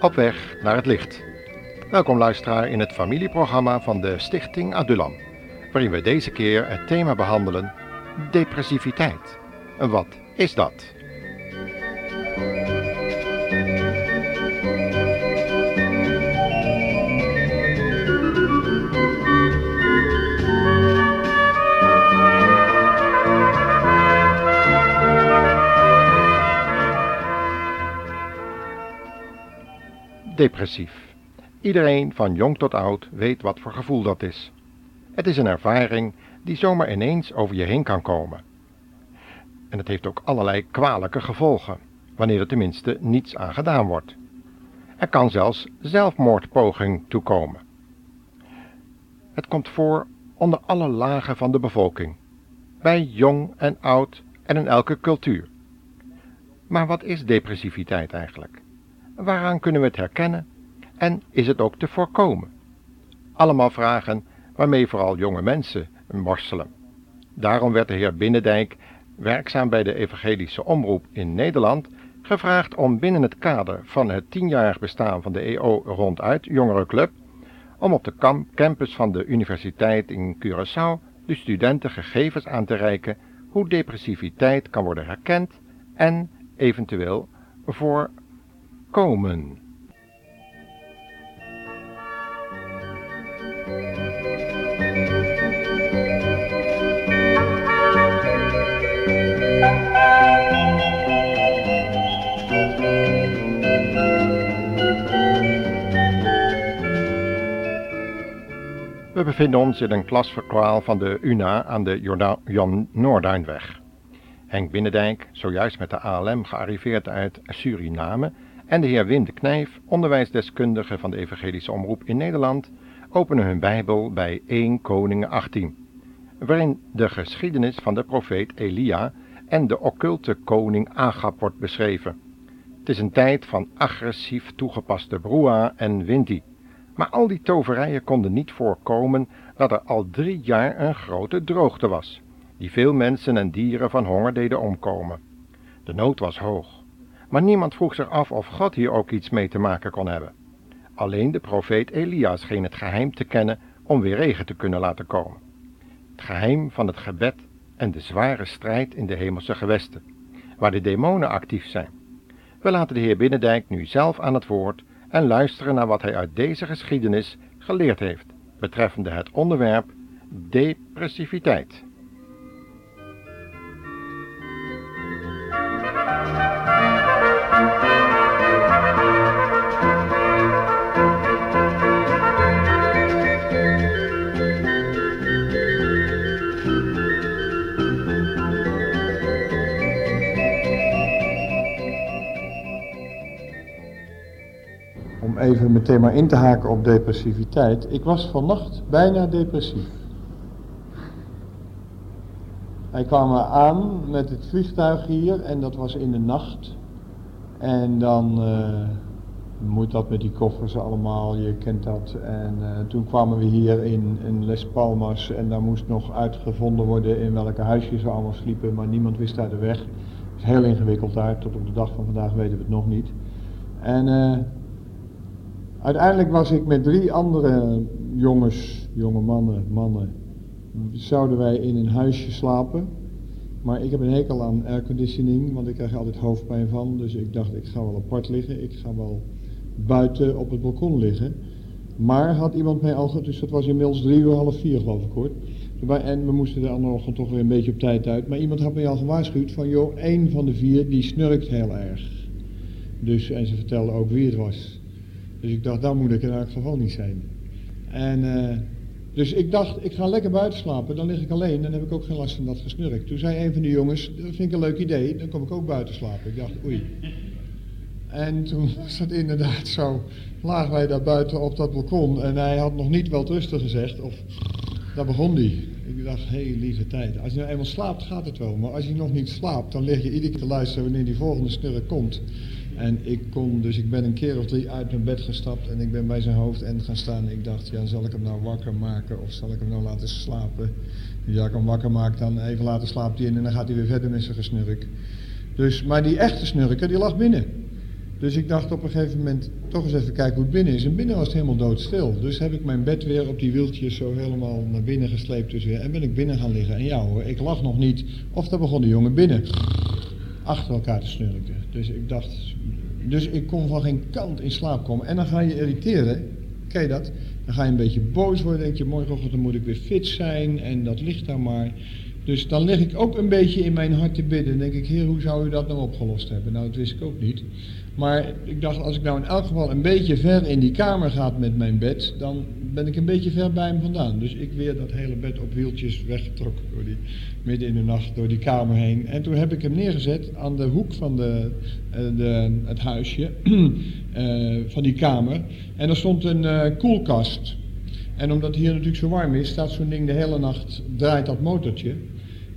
Op weg naar het licht. Welkom luisteraar in het familieprogramma van de Stichting Adulam, waarin we deze keer het thema behandelen depressiviteit. En wat is dat? Depressief. Iedereen van jong tot oud weet wat voor gevoel dat is. Het is een ervaring die zomaar ineens over je heen kan komen. En het heeft ook allerlei kwalijke gevolgen, wanneer er tenminste niets aan gedaan wordt. Er kan zelfs zelfmoordpoging toekomen. Het komt voor onder alle lagen van de bevolking, bij jong en oud en in elke cultuur. Maar wat is depressiviteit eigenlijk? Waaraan kunnen we het herkennen en is het ook te voorkomen? Allemaal vragen waarmee vooral jonge mensen worstelen. Daarom werd de heer Binnendijk, werkzaam bij de Evangelische Omroep in Nederland, gevraagd om binnen het kader van het tienjarig bestaan van de EO Ronduit Jongerenclub, om op de campus van de universiteit in Curaçao de studenten gegevens aan te reiken hoe depressiviteit kan worden herkend en eventueel voorkomen. We bevinden ons in een klasverkwaal van de UNA aan de Jan Noorduinweg. Henk Binnendijk, zojuist met de ALM gearriveerd uit Suriname, en de heer Wim de Knijf, onderwijsdeskundige van de Evangelische Omroep in Nederland, openen hun Bijbel bij 1 Koningen 18, waarin de geschiedenis van de profeet Elia en de occulte koning Agab wordt beschreven. Het is een tijd van agressief toegepaste broa en winti. Maar al die toverijen konden niet voorkomen dat er al drie jaar een grote droogte was, die veel mensen en dieren van honger deden omkomen. De nood was hoog, maar niemand vroeg zich af of God hier ook iets mee te maken kon hebben. Alleen de profeet Elia scheen het geheim te kennen om weer regen te kunnen laten komen. Het geheim van het gebed en de zware strijd in de hemelse gewesten, waar de demonen actief zijn. We laten de heer Binnendijk nu zelf aan het woord en luisteren naar wat hij uit deze geschiedenis geleerd heeft betreffende het onderwerp depressiviteit. Meteen maar in te haken op depressiviteit. Ik was vannacht bijna depressief. Hij kwam aan met het vliegtuig hier en dat was in de nacht. En dan uh, moet dat met die koffers allemaal, je kent dat. En uh, toen kwamen we hier in, in Les Palmas en daar moest nog uitgevonden worden in welke huisjes we allemaal sliepen, maar niemand wist daar de weg. Het is heel ingewikkeld daar, tot op de dag van vandaag weten we het nog niet. En uh, Uiteindelijk was ik met drie andere jongens, jonge mannen, mannen, zouden wij in een huisje slapen. Maar ik heb een hekel aan airconditioning, want ik krijg altijd hoofdpijn van. Dus ik dacht, ik ga wel apart liggen. Ik ga wel buiten op het balkon liggen. Maar had iemand mij al, dus dat was inmiddels drie uur, half vier geloof ik hoor. En we moesten de andere ochtend toch weer een beetje op tijd uit. Maar iemand had mij al gewaarschuwd van, joh, één van de vier die snurkt heel erg. Dus, en ze vertelde ook wie het was. Dus ik dacht, daar moet ik in elk geval niet zijn. En uh, dus ik dacht, ik ga lekker buiten slapen, dan lig ik alleen, dan heb ik ook geen last van dat gesnurk. Toen zei een van de jongens, dat vind ik een leuk idee, dan kom ik ook buiten slapen. Ik dacht, oei. En toen was het inderdaad zo, lagen wij daar buiten op dat balkon en hij had nog niet wel rustig gezegd, of daar begon hij. Ik dacht, hé lieve tijd, als je nou eenmaal slaapt gaat het wel, maar als je nog niet slaapt, dan lig je iedere keer te luisteren wanneer die volgende snurk komt. En ik kon, dus ik ben een keer of drie uit mijn bed gestapt en ik ben bij zijn hoofdend gaan staan. Ik dacht, ja, zal ik hem nou wakker maken of zal ik hem nou laten slapen? Ja, ik hem wakker maak, dan even later slaapt hij in en dan gaat hij weer verder met zijn gesnurk. Dus, maar die echte snurker, die lag binnen. Dus ik dacht op een gegeven moment toch eens even kijken hoe het binnen is. En binnen was het helemaal doodstil. Dus heb ik mijn bed weer op die wieltjes zo helemaal naar binnen gesleept. Dus weer, en ben ik binnen gaan liggen. En ja hoor, ik lag nog niet. Of dan begon de jongen binnen achter elkaar te snurken. Dus ik dacht, dus ik kon van geen kant in slaap komen. En dan ga je irriteren. Ken je dat? Dan ga je een beetje boos worden. denk je, morgenochtend dan moet ik weer fit zijn. En dat ligt daar maar. Dus dan lig ik ook een beetje in mijn hart te bidden. Dan denk ik, heer, hoe zou u dat nou opgelost hebben? Nou, dat wist ik ook niet. Maar ik dacht, als ik nou in elk geval een beetje ver in die kamer ga met mijn bed, dan ben ik een beetje ver bij hem vandaan. Dus ik weer dat hele bed op wieltjes weggetrokken door die, midden in de nacht door die kamer heen. En toen heb ik hem neergezet aan de hoek van de, eh, de het huisje, uh, van die kamer. En er stond een uh, koelkast. En omdat hier natuurlijk zo warm is, staat zo'n ding de hele nacht, draait dat motortje.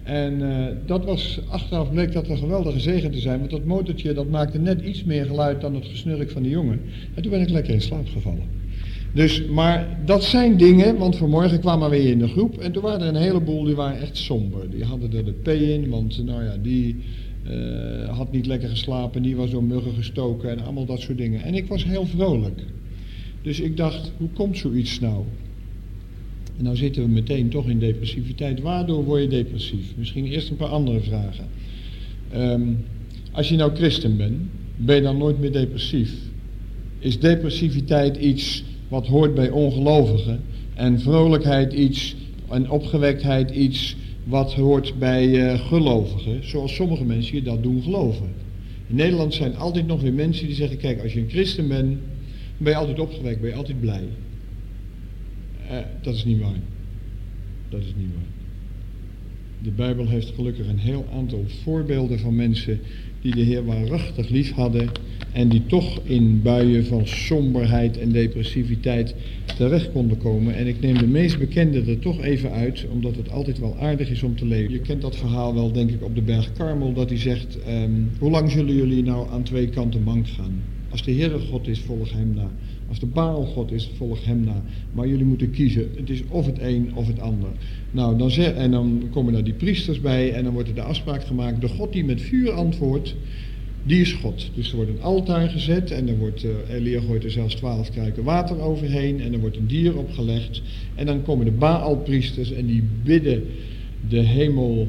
En dat was, achteraf bleek dat een geweldige zegen te zijn, want dat motortje dat maakte net iets meer geluid dan het gesnurk van de jongen. En toen ben ik lekker in slaap gevallen. Dus, maar dat zijn dingen, want vanmorgen kwamen we weer in de groep en toen waren er een heleboel die waren echt somber. Die hadden er de P in, want nou ja, die uh, had niet lekker geslapen, die was door muggen gestoken en allemaal dat soort dingen. En ik was heel vrolijk. Dus ik dacht, hoe komt zoiets nou? En nou zitten we meteen toch in depressiviteit. Waardoor word je depressief? Misschien eerst een paar andere vragen. Um, als je nou christen bent, ben je dan nooit meer depressief? Is depressiviteit iets wat hoort bij ongelovigen? En vrolijkheid iets, en opgewektheid iets wat hoort bij uh, gelovigen? Zoals sommige mensen je dat doen geloven. In Nederland zijn altijd nog weer mensen die zeggen, kijk, als je een christen bent, ben je altijd opgewekt, ben je altijd blij. Uh, dat is niet waar. Dat is niet waar. De Bijbel heeft gelukkig een heel aantal voorbeelden van mensen die de Heer waarachtig lief hadden en die toch in buien van somberheid en depressiviteit terecht konden komen. En ik neem de meest bekende er toch even uit, omdat het altijd wel aardig is om te leven. Je kent dat verhaal wel, denk ik, op de berg Karmel, dat hij zegt, um, hoe lang zullen jullie nou aan twee kanten mank gaan? Als de Heere God is, volg hem na. Als de Baal God is, volg hem na. Maar jullie moeten kiezen. Het is of het een of het ander. Nou, dan en dan komen daar die priesters bij en dan wordt er de afspraak gemaakt. De God die met vuur antwoordt, die is God. Dus er wordt een altaar gezet en dan wordt, uh, Elia gooit er zelfs twaalf kruiken water overheen en er wordt een dier opgelegd. En dan komen de Baalpriesters en die bidden de hemel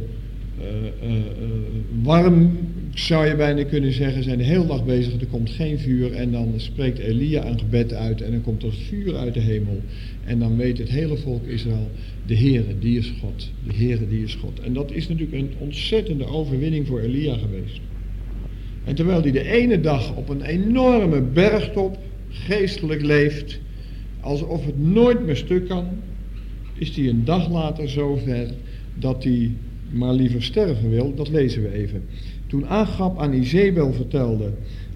warm, zou je bijna kunnen zeggen, zijn de hele dag bezig, er komt geen vuur en dan spreekt Elia een gebed uit en dan komt er vuur uit de hemel. En dan weet het hele volk Israël, de Heere, die is God. De Heere, die is God. En dat is natuurlijk een ontzettende overwinning voor Elia geweest. En terwijl hij de ene dag op een enorme bergtop geestelijk leeft, alsof het nooit meer stuk kan, is hij een dag later zover dat hij maar liever sterven wil. Dat lezen we even. Toen Agab aan Izebel vertelde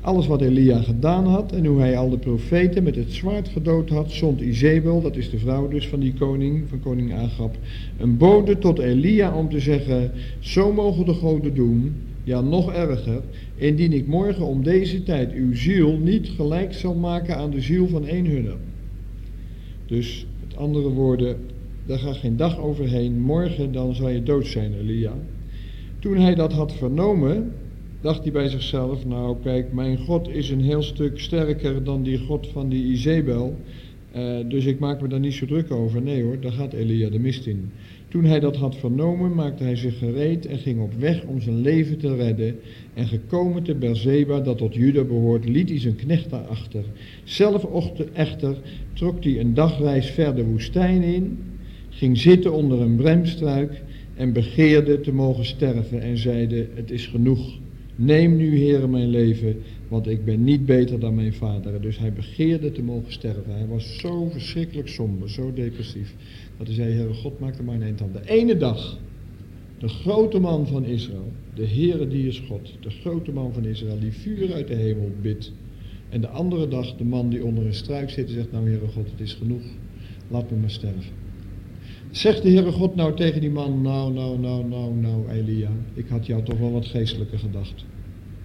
alles wat Elia gedaan had en hoe hij al de profeten met het zwaard gedood had, zond Izebel, dat is de vrouw dus van die koning, van koning Agab, een bode tot Elia om te zeggen, zo mogen de goden doen, ja nog erger, indien ik morgen om deze tijd uw ziel niet gelijk zal maken aan de ziel van een hunner. Dus met andere woorden, daar gaat geen dag overheen, morgen dan zal je dood zijn, Elia. Toen hij dat had vernomen, dacht hij bij zichzelf, nou kijk, mijn God is een heel stuk sterker dan die God van die Izebel, uh, dus ik maak me daar niet zo druk over. Nee hoor, daar gaat Elia de mist in. Toen hij dat had vernomen, maakte hij zich gereed en ging op weg om zijn leven te redden. En gekomen te Berzeba, dat tot Juda behoort, liet hij zijn knecht daarachter. Zelf echter trok hij een dagreis verder woestijn in, ging zitten onder een bremstruik en begeerde te mogen sterven en zeide, het is genoeg. Neem nu, Heere, mijn leven, want ik ben niet beter dan mijn vader. Dus hij begeerde te mogen sterven. Hij was zo verschrikkelijk somber, zo depressief, dat hij zei, Heere God, maak er maar een eind aan. De ene dag, de grote man van Israël, de Heere die is God, de grote man van Israël, die vuur uit de hemel bidt. En de andere dag, de man die onder een struik zit en zegt, nou Heere God, het is genoeg, laat me maar sterven. Zegt de Heere God nou tegen die man, nou, nou, nou, nou, nou, Elia, ik had jou toch wel wat geestelijker gedacht.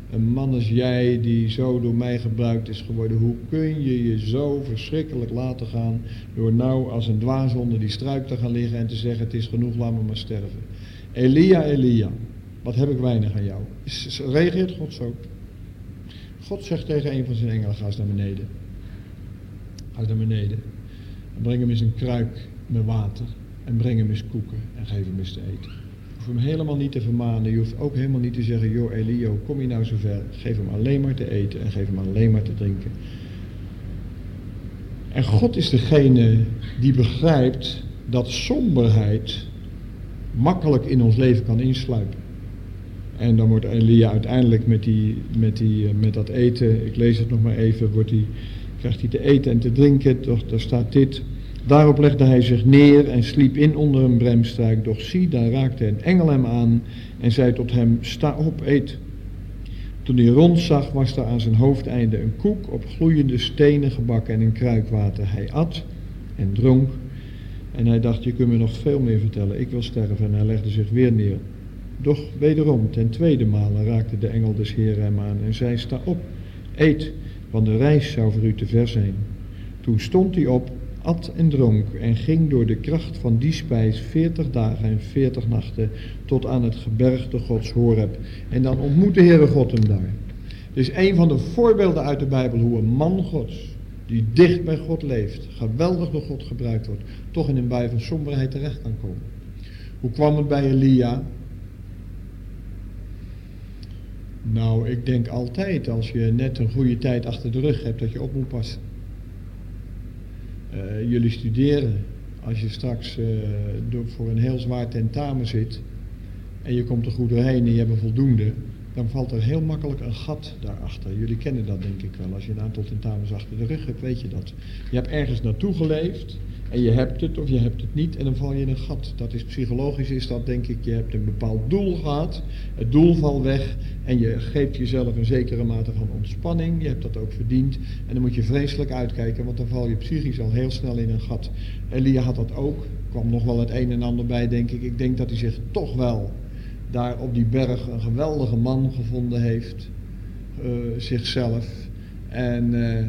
Een man als jij, die zo door mij gebruikt is geworden, hoe kun je je zo verschrikkelijk laten gaan door nou als een dwaas onder die struik te gaan liggen en te zeggen, het is genoeg, laat me maar sterven. Elia, Elia, wat heb ik weinig aan jou? Reageert God zo? God zegt tegen een van zijn engelen, ga eens naar beneden. Ga eens naar beneden. En breng hem eens een kruik met water. En breng hem eens koeken en geef hem eens te eten. Je hoeft hem helemaal niet te vermanen. Je hoeft ook helemaal niet te zeggen, joh Elio, kom je nou zover? Geef hem alleen maar te eten en geef hem alleen maar te drinken. En God is degene die begrijpt dat somberheid makkelijk in ons leven kan insluipen. En dan wordt Elia uiteindelijk met, die, met, die, eh, met dat eten, ik lees het nog maar even, wordt hij, krijgt hij te eten en te drinken. Toch, daar staat dit. Daarop legde hij zich neer en sliep in onder een bremstruik. Doch zie, daar raakte een engel hem aan en zei tot hem, sta op, eet. Toen hij rondzag, was er aan zijn hoofdeinde een koek op gloeiende stenen gebakken en een kruik water. Hij at en dronk en hij dacht, je kunt me nog veel meer vertellen, ik wil sterven. En hij legde zich weer neer. Doch wederom, ten tweede malen raakte de engel des Heeren hem aan en zei, sta op, eet, want de reis zou voor u te ver zijn. Toen stond hij op, at en dronk en ging door de kracht van die spijs veertig dagen en veertig nachten tot aan het gebergte Gods Horeb. En dan ontmoet de Heere God hem daar. Dit is een van de voorbeelden uit de Bijbel hoe een man Gods, die dicht bij God leeft, geweldig door God gebruikt wordt, toch in een bui van somberheid terecht kan komen. Hoe kwam het bij Elia? Nou, ik denk altijd als je net een goede tijd achter de rug hebt dat je op moet passen. Uh, jullie studeren, als je straks uh, door, voor een heel zwaar tentamen zit en je komt er goed doorheen en je hebt een voldoende, dan valt er heel makkelijk een gat daarachter. Jullie kennen dat denk ik wel. Als je een aantal tentamens achter de rug hebt, weet je dat. Je hebt ergens naartoe geleefd en je hebt het of je hebt het niet en dan val je in een gat. Dat is psychologisch is dat denk ik, je hebt een bepaald doel gehad, het doel valt weg en je geeft jezelf een zekere mate van ontspanning. Je hebt dat ook verdiend en dan moet je vreselijk uitkijken, want dan val je psychisch al heel snel in een gat. Elia had dat ook, kwam nog wel het een en ander bij denk ik. Ik denk dat hij zich toch wel daar op die berg een geweldige man gevonden heeft, uh, zichzelf. En uh,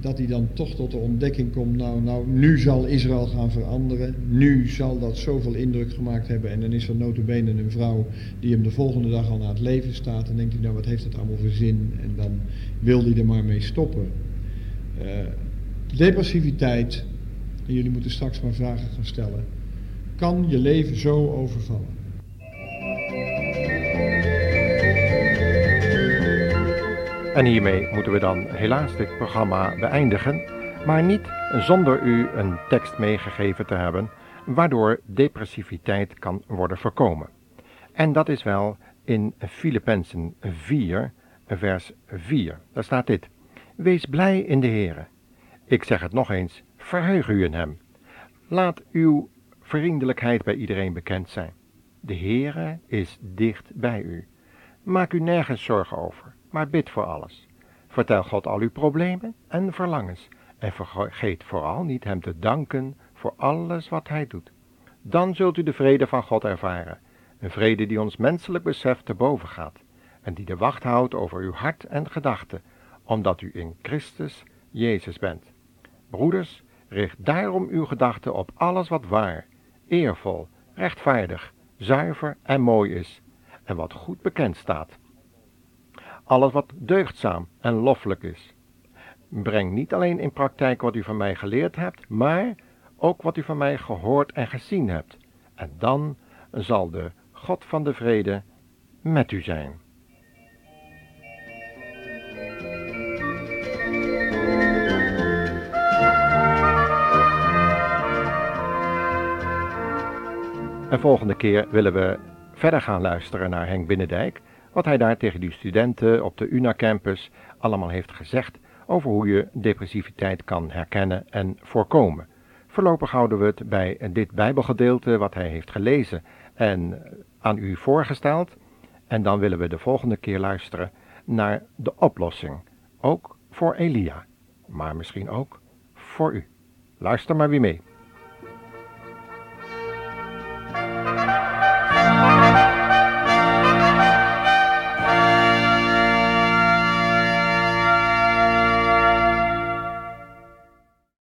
dat hij dan toch tot de ontdekking komt, nou, nou, nu zal Israël gaan veranderen, nu zal dat zoveel indruk gemaakt hebben. En dan is er notabene een vrouw die hem de volgende dag al naar het leven staat. En denkt hij, nou wat heeft het allemaal voor zin? En dan wil hij er maar mee stoppen. Uh, depressiviteit, en jullie moeten straks maar vragen gaan stellen, kan je leven zo overvallen? En hiermee moeten we dan helaas dit programma beëindigen, maar niet zonder u een tekst meegegeven te hebben waardoor depressiviteit kan worden voorkomen. En dat is wel in Filippenzen 4, vers 4. Daar staat dit: Wees blij in de Heere. Ik zeg het nog eens, verheug u in Hem. Laat uw vriendelijkheid bij iedereen bekend zijn. De Heere is dicht bij u. Maak u nergens zorgen over maar bid voor alles. Vertel God al uw problemen en verlangens en vergeet vooral niet Hem te danken voor alles wat Hij doet. Dan zult u de vrede van God ervaren, een vrede die ons menselijk besef te boven gaat en die de wacht houdt over uw hart en gedachten, omdat u in Christus Jezus bent. Broeders, richt daarom uw gedachten op alles wat waar, eervol, rechtvaardig, zuiver en mooi is, en wat goed bekend staat alles wat deugdzaam en loffelijk is. Breng niet alleen in praktijk wat u van mij geleerd hebt, maar ook wat u van mij gehoord en gezien hebt. En dan zal de God van de vrede met u zijn. En volgende keer willen we verder gaan luisteren naar Henk Binnendijk wat hij daar tegen die studenten op de UNA-campus allemaal heeft gezegd over hoe je depressiviteit kan herkennen en voorkomen. Voorlopig houden we het bij dit Bijbelgedeelte wat hij heeft gelezen en aan u voorgesteld. En dan willen we de volgende keer luisteren naar de oplossing, ook voor Elia, maar misschien ook voor u. Luister maar weer mee.